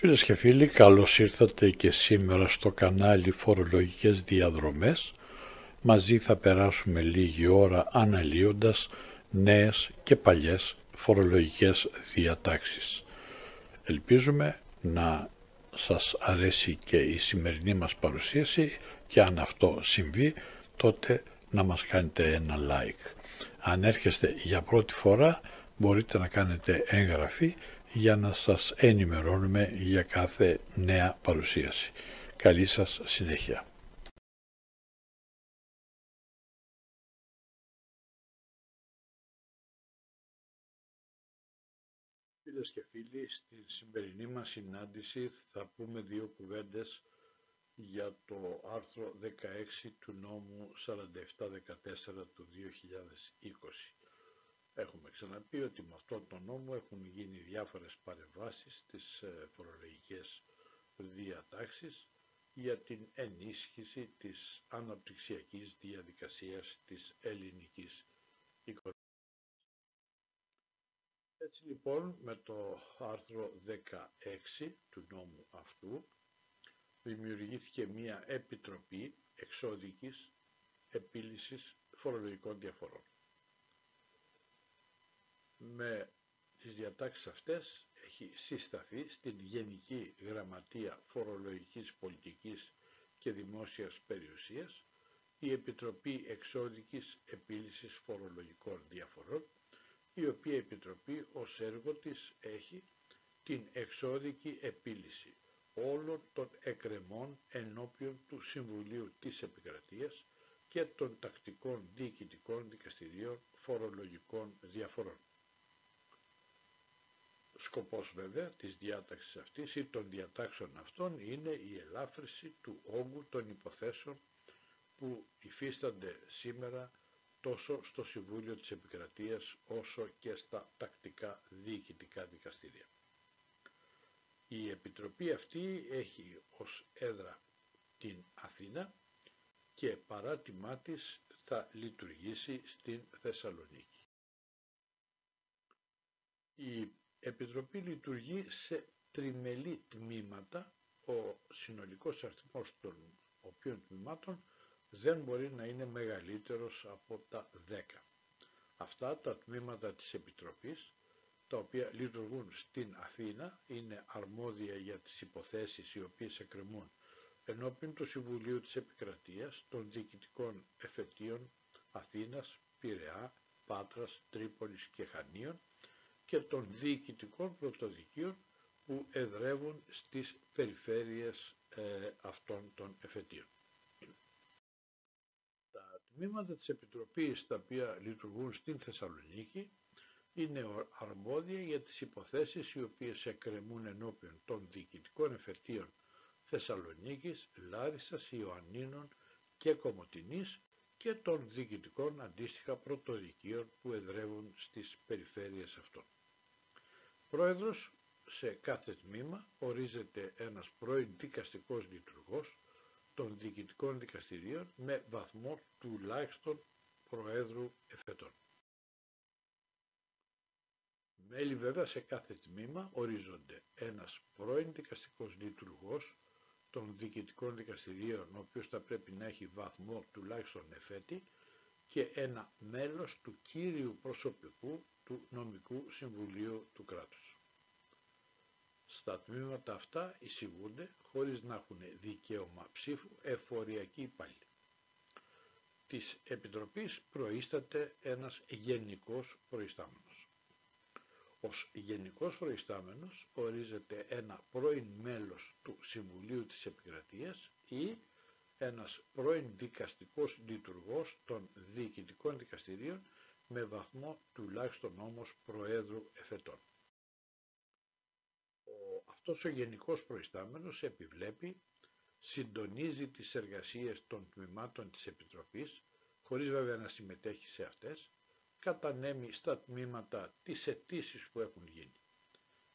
Φίλες και φίλοι, καλώς ήρθατε και σήμερα στο κανάλι Φορολογικές Διαδρομές. Μαζί θα περάσουμε λίγη ώρα αναλύοντας νέες και παλιές φορολογικές διατάξεις. Ελπίζουμε να σας αρέσει και η σημερινή μας παρουσίαση και αν αυτό συμβεί τότε να μας κάνετε ένα like. Αν έρχεστε για πρώτη φορά μπορείτε να κάνετε έγγραφη για να σας ενημερώνουμε για κάθε νέα παρουσίαση. Καλή σας συνέχεια. Φίλες και φίλοι, στη σημερινή μας συνάντηση θα πούμε δύο κουβέντες για το άρθρο 16 του νόμου 4714 του 2020. Έχουμε ξαναπεί ότι με αυτόν τον νόμο έχουν γίνει διάφορες παρεμβάσεις στις ε, φορολογικές διατάξεις για την ενίσχυση της αναπτυξιακής διαδικασίας της ελληνικής οικονομίας. Έτσι λοιπόν με το άρθρο 16 του νόμου αυτού δημιουργήθηκε μία επιτροπή εξώδικης επίλυσης φορολογικών διαφορών με τις διατάξεις αυτές έχει συσταθεί στην Γενική Γραμματεία Φορολογικής Πολιτικής και Δημόσιας Περιουσίας η Επιτροπή Εξώδικης Επίλυσης Φορολογικών Διαφορών, η οποία Επιτροπή ως έργο της έχει την εξώδικη επίλυση όλων των εκκρεμών ενώπιον του Συμβουλίου της Επικρατείας και των τακτικών διοικητικών δικαστηρίων φορολογικών διαφορών. Σκοπός βέβαια της διάταξης αυτής ή των διατάξεων αυτών είναι η ελάφρυση του όγκου των υποθέσεων που υφίστανται σήμερα τόσο στο Συμβούλιο της Επικρατείας όσο και στα τακτικά διοικητικά δικαστήρια. Η Επιτροπή αυτή έχει ως έδρα την Αθήνα και παράτημά της θα λειτουργήσει στην Θεσσαλονίκη. Η Επιτροπή λειτουργεί σε τριμελή τμήματα, ο συνολικός αριθμός των οποίων τμήματων δεν μπορεί να είναι μεγαλύτερος από τα 10. Αυτά τα τμήματα της Επιτροπής, τα οποία λειτουργούν στην Αθήνα, είναι αρμόδια για τις υποθέσεις οι οποίες εκκρεμούν ενώπιν του Συμβουλίου της Επικρατείας των Διοικητικών Εφετείων Αθήνας, Πειραιά, Πάτρας, Τρίπολης και Χανίων και των διοικητικών πρωτοδικείων που εδρεύουν στις περιφέρειες ε, αυτών των εφετείων. Τα τμήματα της Επιτροπής τα οποία λειτουργούν στην Θεσσαλονίκη είναι αρμόδια για τις υποθέσεις οι οποίες εκκρεμούν ενώπιον των διοικητικών εφετείων Θεσσαλονίκης, Λάρισας, Ιωαννίνων και Κομοτηνής και των διοικητικών αντίστοιχα πρωτοδικείων που εδρεύουν στις περιφέρειες αυτών. Πρόεδρος σε κάθε τμήμα ορίζεται ένας πρώην δικαστικός λειτουργός των διοικητικών δικαστηρίων με βαθμό τουλάχιστον Προέδρου εφετών. Μέλη βέβαια σε κάθε τμήμα ορίζονται ένας πρώην δικαστικός λειτουργός των διοικητικών δικαστηρίων ο οποίος θα πρέπει να έχει βαθμό τουλάχιστον εφέτη και ένα μέλος του κύριου προσωπικού του νομικού συμβουλίου του κράτους. Στα τμήματα αυτά εισηγούνται χωρίς να έχουν δικαίωμα ψήφου εφοριακοί υπάλληλοι. Της Επιτροπής προείσταται ένας γενικός προϊστάμενος. Ως γενικός προϊστάμενος ορίζεται ένα πρώην μέλος του Συμβουλίου της Επικρατείας ή ένας πρώην δικαστικός λειτουργός των διοικητικών δικαστηρίων με βαθμό τουλάχιστον όμως Προέδρου εφετών. Ο, αυτός ο γενικός προϊστάμενος επιβλέπει, συντονίζει τις εργασίες των τμήματων της Επιτροπής, χωρίς βέβαια να συμμετέχει σε αυτές, κατανέμει στα τμήματα τις αιτήσεις που έχουν γίνει.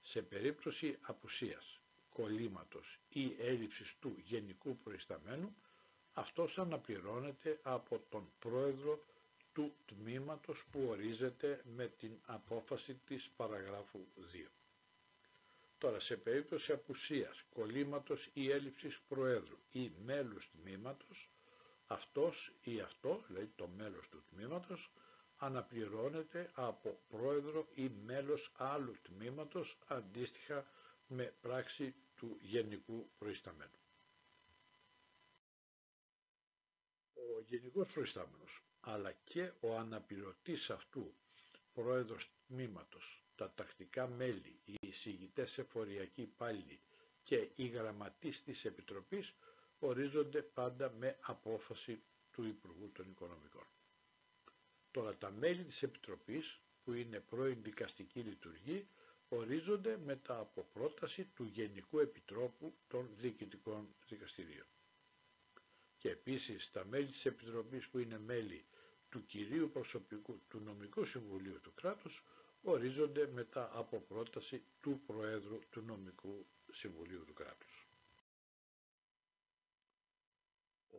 Σε περίπτωση απουσίας, κολλήματος ή έλλειψης του γενικού προϊσταμένου, αυτός αναπληρώνεται από τον πρόεδρο του τμήματος που ορίζεται με την απόφαση της παραγράφου 2. Τώρα, σε περίπτωση απουσίας, κολλήματος ή έλλειψης προέδρου ή μέλους τμήματος, αυτός ή αυτό, δηλαδή το μέλος του τμήματος, αναπληρώνεται από πρόεδρο ή μέλος άλλου τμήματος αντίστοιχα με πράξη του Γενικού Προϊσταμένου. Ο Γενικός Προϊστάμενος αλλά και ο αναπληρωτής αυτού πρόεδρος τμήματος, τα τακτικά μέλη, οι εισηγητές εφοριακοί υπάλληλοι και οι γραμματείς της Επιτροπής ορίζονται πάντα με απόφαση του Υπουργού των Οικονομικών. Τώρα τα μέλη της Επιτροπής, που είναι πρώην δικαστική λειτουργή, ορίζονται μετά από πρόταση του Γενικού Επιτρόπου των Διοικητικών Δικαστηρίων. Και επίσης τα μέλη της Επιτροπής που είναι μέλη του κυρίου προσωπικού του νομικού συμβουλίου του κράτους ορίζονται μετά από πρόταση του Προέδρου του νομικού συμβουλίου του κράτους. Ο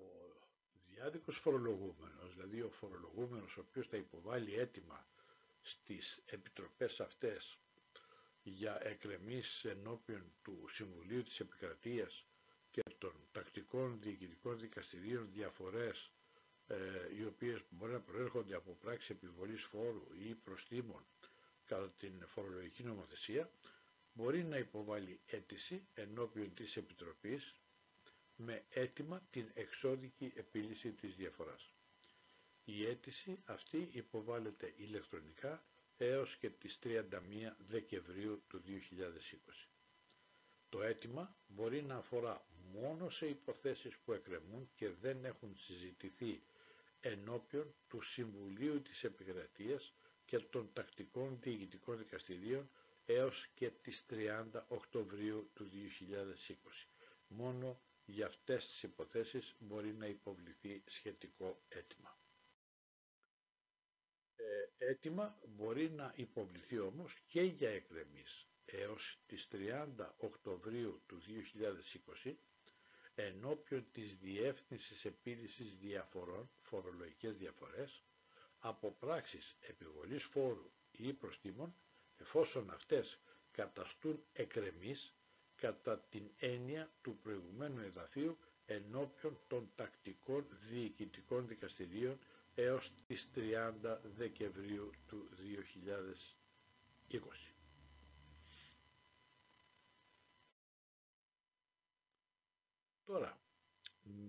διάδικος φορολογούμενος, δηλαδή ο φορολογούμενος ο οποίος θα υποβάλει έτοιμα στις επιτροπές αυτές για εκρεμής ενώπιον του Συμβουλίου της Επικρατείας και των τακτικών διοικητικών δικαστηρίων διαφορές ε, οι οποίες μπορεί να προέρχονται από πράξη επιβολής φόρου ή προστήμων κατά την φορολογική νομοθεσία, μπορεί να υποβάλει αίτηση ενώπιον της Επιτροπής με αίτημα την εξώδικη επίλυση της διαφοράς. Η αίτηση αυτή υποβάλλεται ηλεκτρονικά έως και τις 31 Δεκεμβρίου του 2020. Το αίτημα μπορεί να αφορά μόνο σε υποθέσεις που εκκρεμούν και δεν έχουν συζητηθεί ενώπιον του Συμβουλίου της Επικρατείας και των τακτικών διοικητικών δικαστηρίων έως και τις 30 Οκτωβρίου του 2020. Μόνο για αυτές τις υποθέσεις μπορεί να υποβληθεί σχετικό αίτημα. Ε, αίτημα μπορεί να υποβληθεί όμως και για εκκρεμής έως τις 30 Οκτωβρίου του 2020 ενώπιον της Διεύθυνσης Επίλυσης Διαφορών, φορολογικές διαφορές, από πράξεις επιβολής φόρου ή προστήμων, εφόσον αυτές καταστούν εκρεμείς κατά την έννοια του προηγουμένου εδαφίου ενώπιον των τακτικών διοικητικών δικαστηρίων έως τις 30 Δεκεμβρίου του 2020. Τώρα,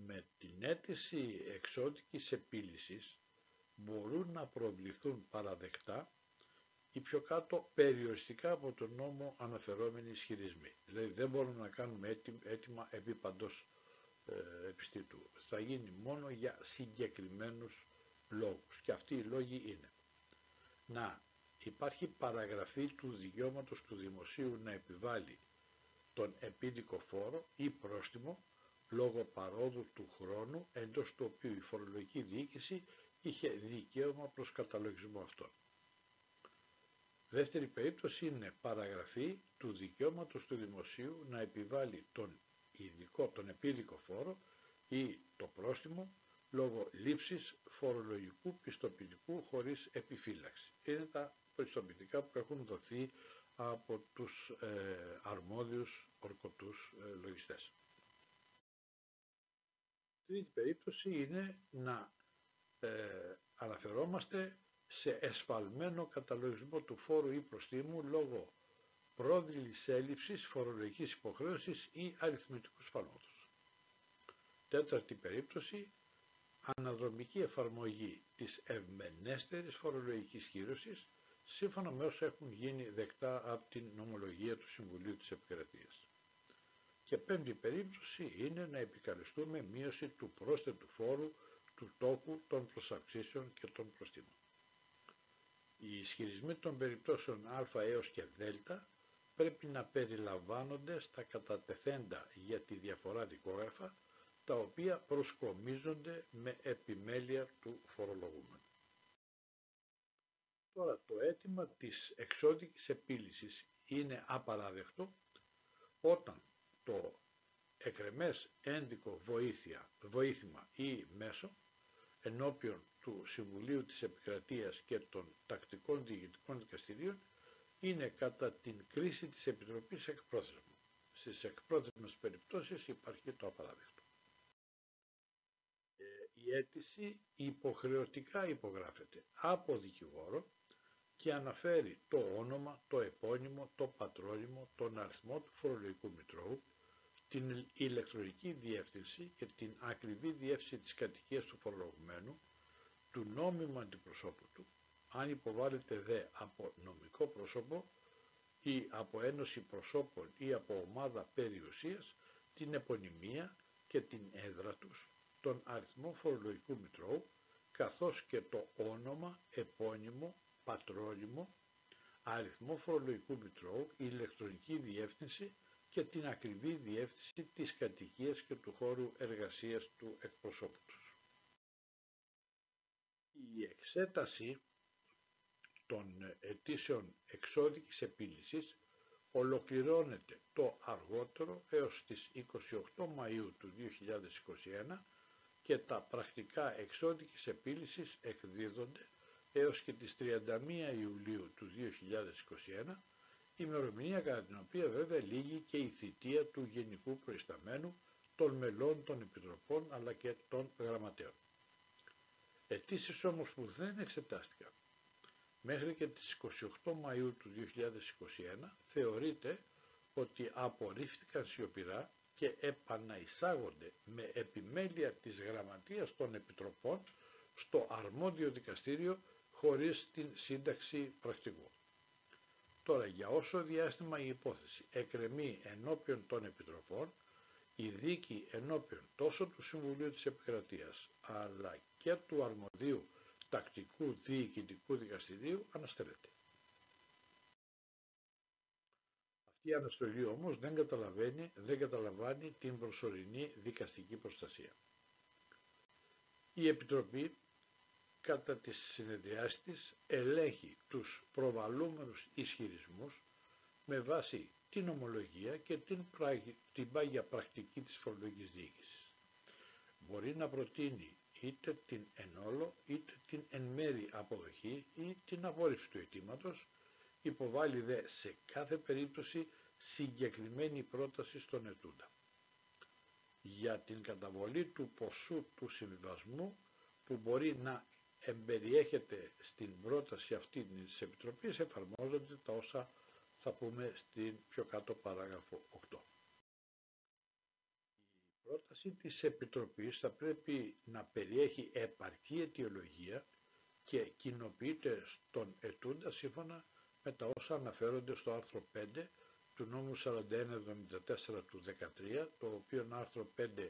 με την αίτηση εξώτικης επίλυσης μπορούν να προβληθούν παραδεκτά ή πιο κάτω περιοριστικά από τον νόμο αναφερόμενοι ισχυρισμοί. Δηλαδή δεν μπορούμε να κάνουμε έτοιμα επί παντός ε, επιστήτου. Θα γίνει μόνο για συγκεκριμένους λόγους και αυτοί οι λόγοι είναι να υπάρχει παραγραφή του δικαιώματος του δημοσίου να επιβάλλει τον επίδικο φόρο ή πρόστιμο λόγω παρόδου του χρόνου εντός του οποίου η φορολογική διοίκηση είχε δικαίωμα προς καταλογισμό αυτών. Δεύτερη περίπτωση είναι παραγραφή του δικαιώματος του δημοσίου να επιβάλλει τον, ειδικό, τον επίδικο φόρο ή το πρόστιμο λόγω λήψης φορολογικού πιστοποιητικού χωρίς επιφύλαξη. Είναι τα πιστοποιητικά που έχουν δοθεί από τους ε, αρμόδιους ορκωτούς ε, λογιστές. Τρίτη περίπτωση είναι να ε, αναφερόμαστε σε εσφαλμένο καταλογισμό του φόρου ή προστίμου λόγω πρόδειλης έλλειψης φορολογικής υποχρέωσης ή αριθμητικού σφάλματος. Τέταρτη περίπτωση, αναδρομική εφαρμογή της ευμενέστερης φορολογικής κύρωσης σύμφωνα με όσα έχουν γίνει δεκτά από την νομολογία του Συμβουλίου της Επικρατείας. Και πέμπτη περίπτωση είναι να επικαλεστούμε μείωση του πρόσθετου φόρου του τόκου των προσαυξήσεων και των προστήμων. Οι ισχυρισμοί των περιπτώσεων α έως και δ πρέπει να περιλαμβάνονται στα κατατεθέντα για τη διαφορά δικόγραφα, τα οποία προσκομίζονται με επιμέλεια του φορολογούμενου. Τώρα το αίτημα της εξώδικης επίλυσης είναι απαράδεκτο όταν το εκρεμές ένδικο βοήθεια, βοήθημα ή μέσο ενώπιον του Συμβουλίου της Επικρατείας και των τακτικών διοικητικών δικαστηρίων είναι κατά την κρίση της Επιτροπής εκπρόθεσμου. Στις εκπρόθεσμες περιπτώσεις υπάρχει το απαράδεκτο. Ε, η αίτηση υποχρεωτικά υπογράφεται από δικηγόρο και αναφέρει το όνομα, το επώνυμο, το πατρόνυμο, τον αριθμό του φορολογικού μητρώου, την ηλεκτρονική διεύθυνση και την ακριβή διεύθυνση της κατοικίας του φορολογουμένου, του νόμιμου αντιπροσώπου του, αν υποβάλλεται δε από νομικό πρόσωπο ή από ένωση προσώπων ή από ομάδα περιουσίας, την επωνυμία και την έδρα τους, τον αριθμό φορολογικού μητρώου, καθώς και το όνομα, επώνυμο, πατρόνυμο, αριθμό φορολογικού μητρώου, ηλεκτρονική διεύθυνση και την ακριβή διεύθυνση της κατοικίας και του χώρου εργασίας του εκπροσώπου τους. Η εξέταση των αιτήσεων εξώδικης επίλυσης ολοκληρώνεται το αργότερο έως τις 28 Μαΐου του 2021 και τα πρακτικά εξώδικης επίλυσης εκδίδονται έως και τις 31 Ιουλίου του 2021, ημερομηνία κατά την οποία βέβαια λύγει και η θητεία του Γενικού Προϊσταμένου των μελών των Επιτροπών αλλά και των Γραμματέων. Αιτήσεις όμως που δεν εξετάστηκαν μέχρι και τις 28 Μαΐου του 2021 θεωρείται ότι απορρίφθηκαν σιωπηρά και επαναεισάγονται με επιμέλεια της Γραμματείας των Επιτροπών στο αρμόδιο δικαστήριο χωρίς την σύνταξη πρακτικού. Τώρα, για όσο διάστημα η υπόθεση εκρεμεί ενώπιον των Επιτροπών, η δίκη ενώπιον τόσο του Συμβουλίου της Επικρατείας αλλά και του αρμοδίου τακτικού διοικητικού δικαστηρίου αναστέλλεται. Αυτή η αναστολή όμως δεν, καταλαβαίνει, δεν καταλαβαίνει την προσωρινή δικαστική προστασία. Η Επιτροπή κατά τις συνεδριάσεις της ελέγχει τους προβαλούμενους ισχυρισμούς με βάση την ομολογία και την, την πάγια πρακτική της φορολογικής διοίκησης. Μπορεί να προτείνει είτε την εν όλο είτε την εν μέρη αποδοχή ή την απόρριψη του αιτήματος, υποβάλλει δε σε κάθε περίπτωση συγκεκριμένη πρόταση στον ετούντα. Για την καταβολή του ποσού του συμβιβασμού που μπορεί να εμπεριέχεται στην πρόταση αυτή της Επιτροπής εφαρμόζονται τα όσα θα πούμε στην πιο κάτω παράγραφο 8. Η πρόταση της Επιτροπής θα πρέπει να περιέχει επαρκή αιτιολογία και κοινοποιείται στον ετούντα σύμφωνα με τα όσα αναφέρονται στο άρθρο 5 του νόμου 4174 του 13, το οποίο άρθρο 5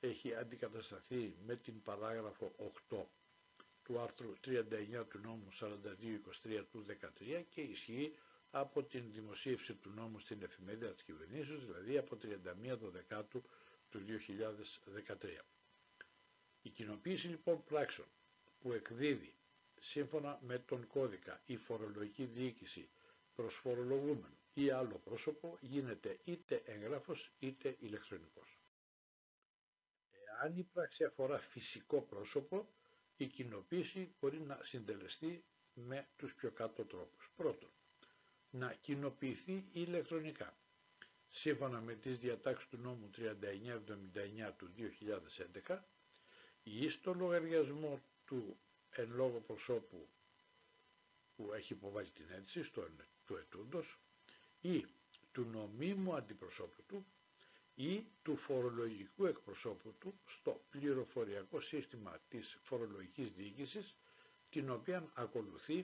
έχει αντικατασταθεί με την παράγραφο 8 του άρθρου 39 του νόμου 4223 του 13 και ισχύει από την δημοσίευση του νόμου στην εφημερίδα της κυβερνήσεως, δηλαδή από 31 το δεκάτου του 2013. Η κοινοποίηση λοιπόν πράξεων που εκδίδει σύμφωνα με τον κώδικα η φορολογική διοίκηση προς φορολογούμενο ή άλλο πρόσωπο γίνεται είτε εγγράφος είτε ηλεκτρονικός. Εάν η πράξη αφορά φυσικό πρόσωπο, η κοινοποίηση μπορεί να συντελεστεί με τους πιο κάτω τρόπους. Πρώτον, να κοινοποιηθεί ηλεκτρονικά. Σύμφωνα με τις διατάξεις του νόμου 3979 του 2011, η στο λογαριασμό του εν λόγω προσώπου που έχει υποβάλει την αίτηση στο, του ετούντος ή του νομίμου αντιπροσώπου του ή του φορολογικού εκπροσώπου του στο πληροφοριακό σύστημα της φορολογικής διοίκησης, την οποία ακολουθεί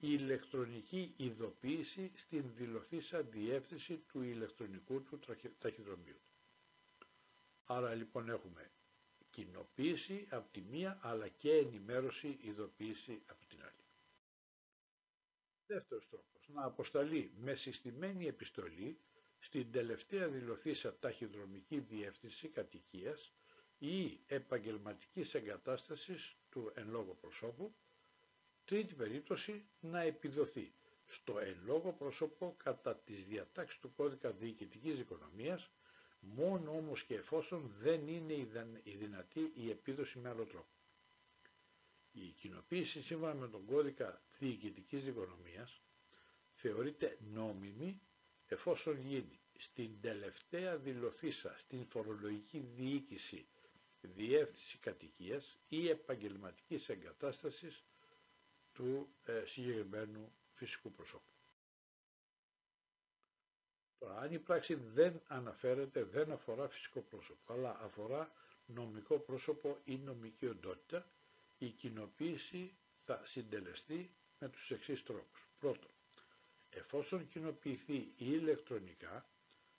η ηλεκτρονική ειδοποίηση στην δηλωθήσα διεύθυνση του ηλεκτρονικού του ταχυδρομείου. Άρα λοιπόν έχουμε κοινοποίηση από τη μία αλλά και ενημέρωση ειδοποίηση από την άλλη. Δεύτερος τρόπος, να αποσταλεί με συστημένη επιστολή στην τελευταία δηλωθήσα ταχυδρομική διεύθυνση κατοικίας ή επαγγελματικής εγκατάστασης του εν λόγω προσώπου, τρίτη περίπτωση να επιδοθεί στο εν λόγω πρόσωπο κατά τις διατάξεις του κώδικα διοικητικής οικονομίας, μόνο όμως και εφόσον δεν είναι η δυνατή η επίδοση με άλλο τρόπο. Η κοινοποίηση σύμφωνα με τον κώδικα διοικητικής οικονομίας θεωρείται νόμιμη εφόσον γίνει στην τελευταία δηλωθήσα στην φορολογική διοίκηση διεύθυνση κατοικίας ή επαγγελματικής εγκατάστασης του ε, συγκεκριμένου φυσικού προσώπου. Τώρα, αν η πράξη δεν αναφέρεται, δεν αφορά φυσικό πρόσωπο, αλλά αφορά νομικό πρόσωπο ή νομική οντότητα, η κοινοποίηση θα συντελεστεί με τους εξής τρόπους. Πρώτον, εφόσον κοινοποιηθεί ή ηλεκτρονικά,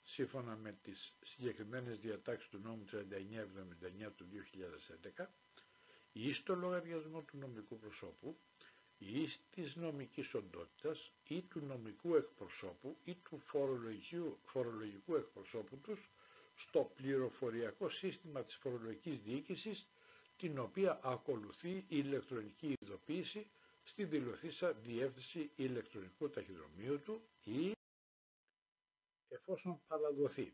σύμφωνα με τις συγκεκριμένες διατάξεις του νόμου 3979 του 2011, ή στο λογαριασμό του νομικού προσώπου, ή της νομικής οντότητας ή του νομικού εκπροσώπου ή του φορολογικού, φορολογικού εκπροσώπου τους στο πληροφοριακό σύστημα της φορολογικής διοίκησης την οποία ακολουθεί η ηλεκτρονική ειδοποίηση στη δηλωθήσα διεύθυνση ηλεκτρονικού ταχυδρομείου του ή εφόσον παραδοθεί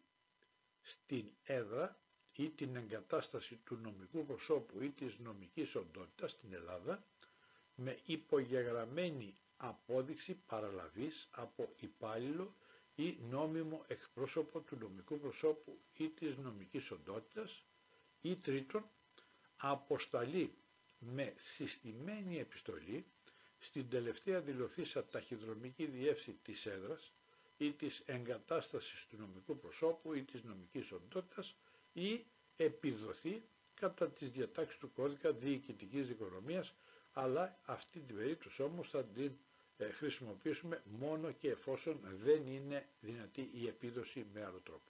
στην έδρα ή την εγκατάσταση του νομικού προσώπου ή της νομικής οντότητας στην Ελλάδα με υπογεγραμμένη απόδειξη παραλαβής από υπάλληλο ή νόμιμο εκπρόσωπο του νομικού προσώπου ή της νομικής οντότητας ή τρίτον αποσταλεί με συστημένη επιστολή στην τελευταία δηλωθήσα ταχυδρομική διεύθυνση της έδρας ή της εγκατάστασης του νομικού προσώπου ή της νομικής οντότητας ή επιδοθεί κατά τις διατάξεις του κώδικα διοικητικής δικονομίας αλλά αυτή την περίπτωση όμως θα την ε, χρησιμοποιήσουμε μόνο και εφόσον δεν είναι δυνατή η επίδοση με άλλο τρόπο.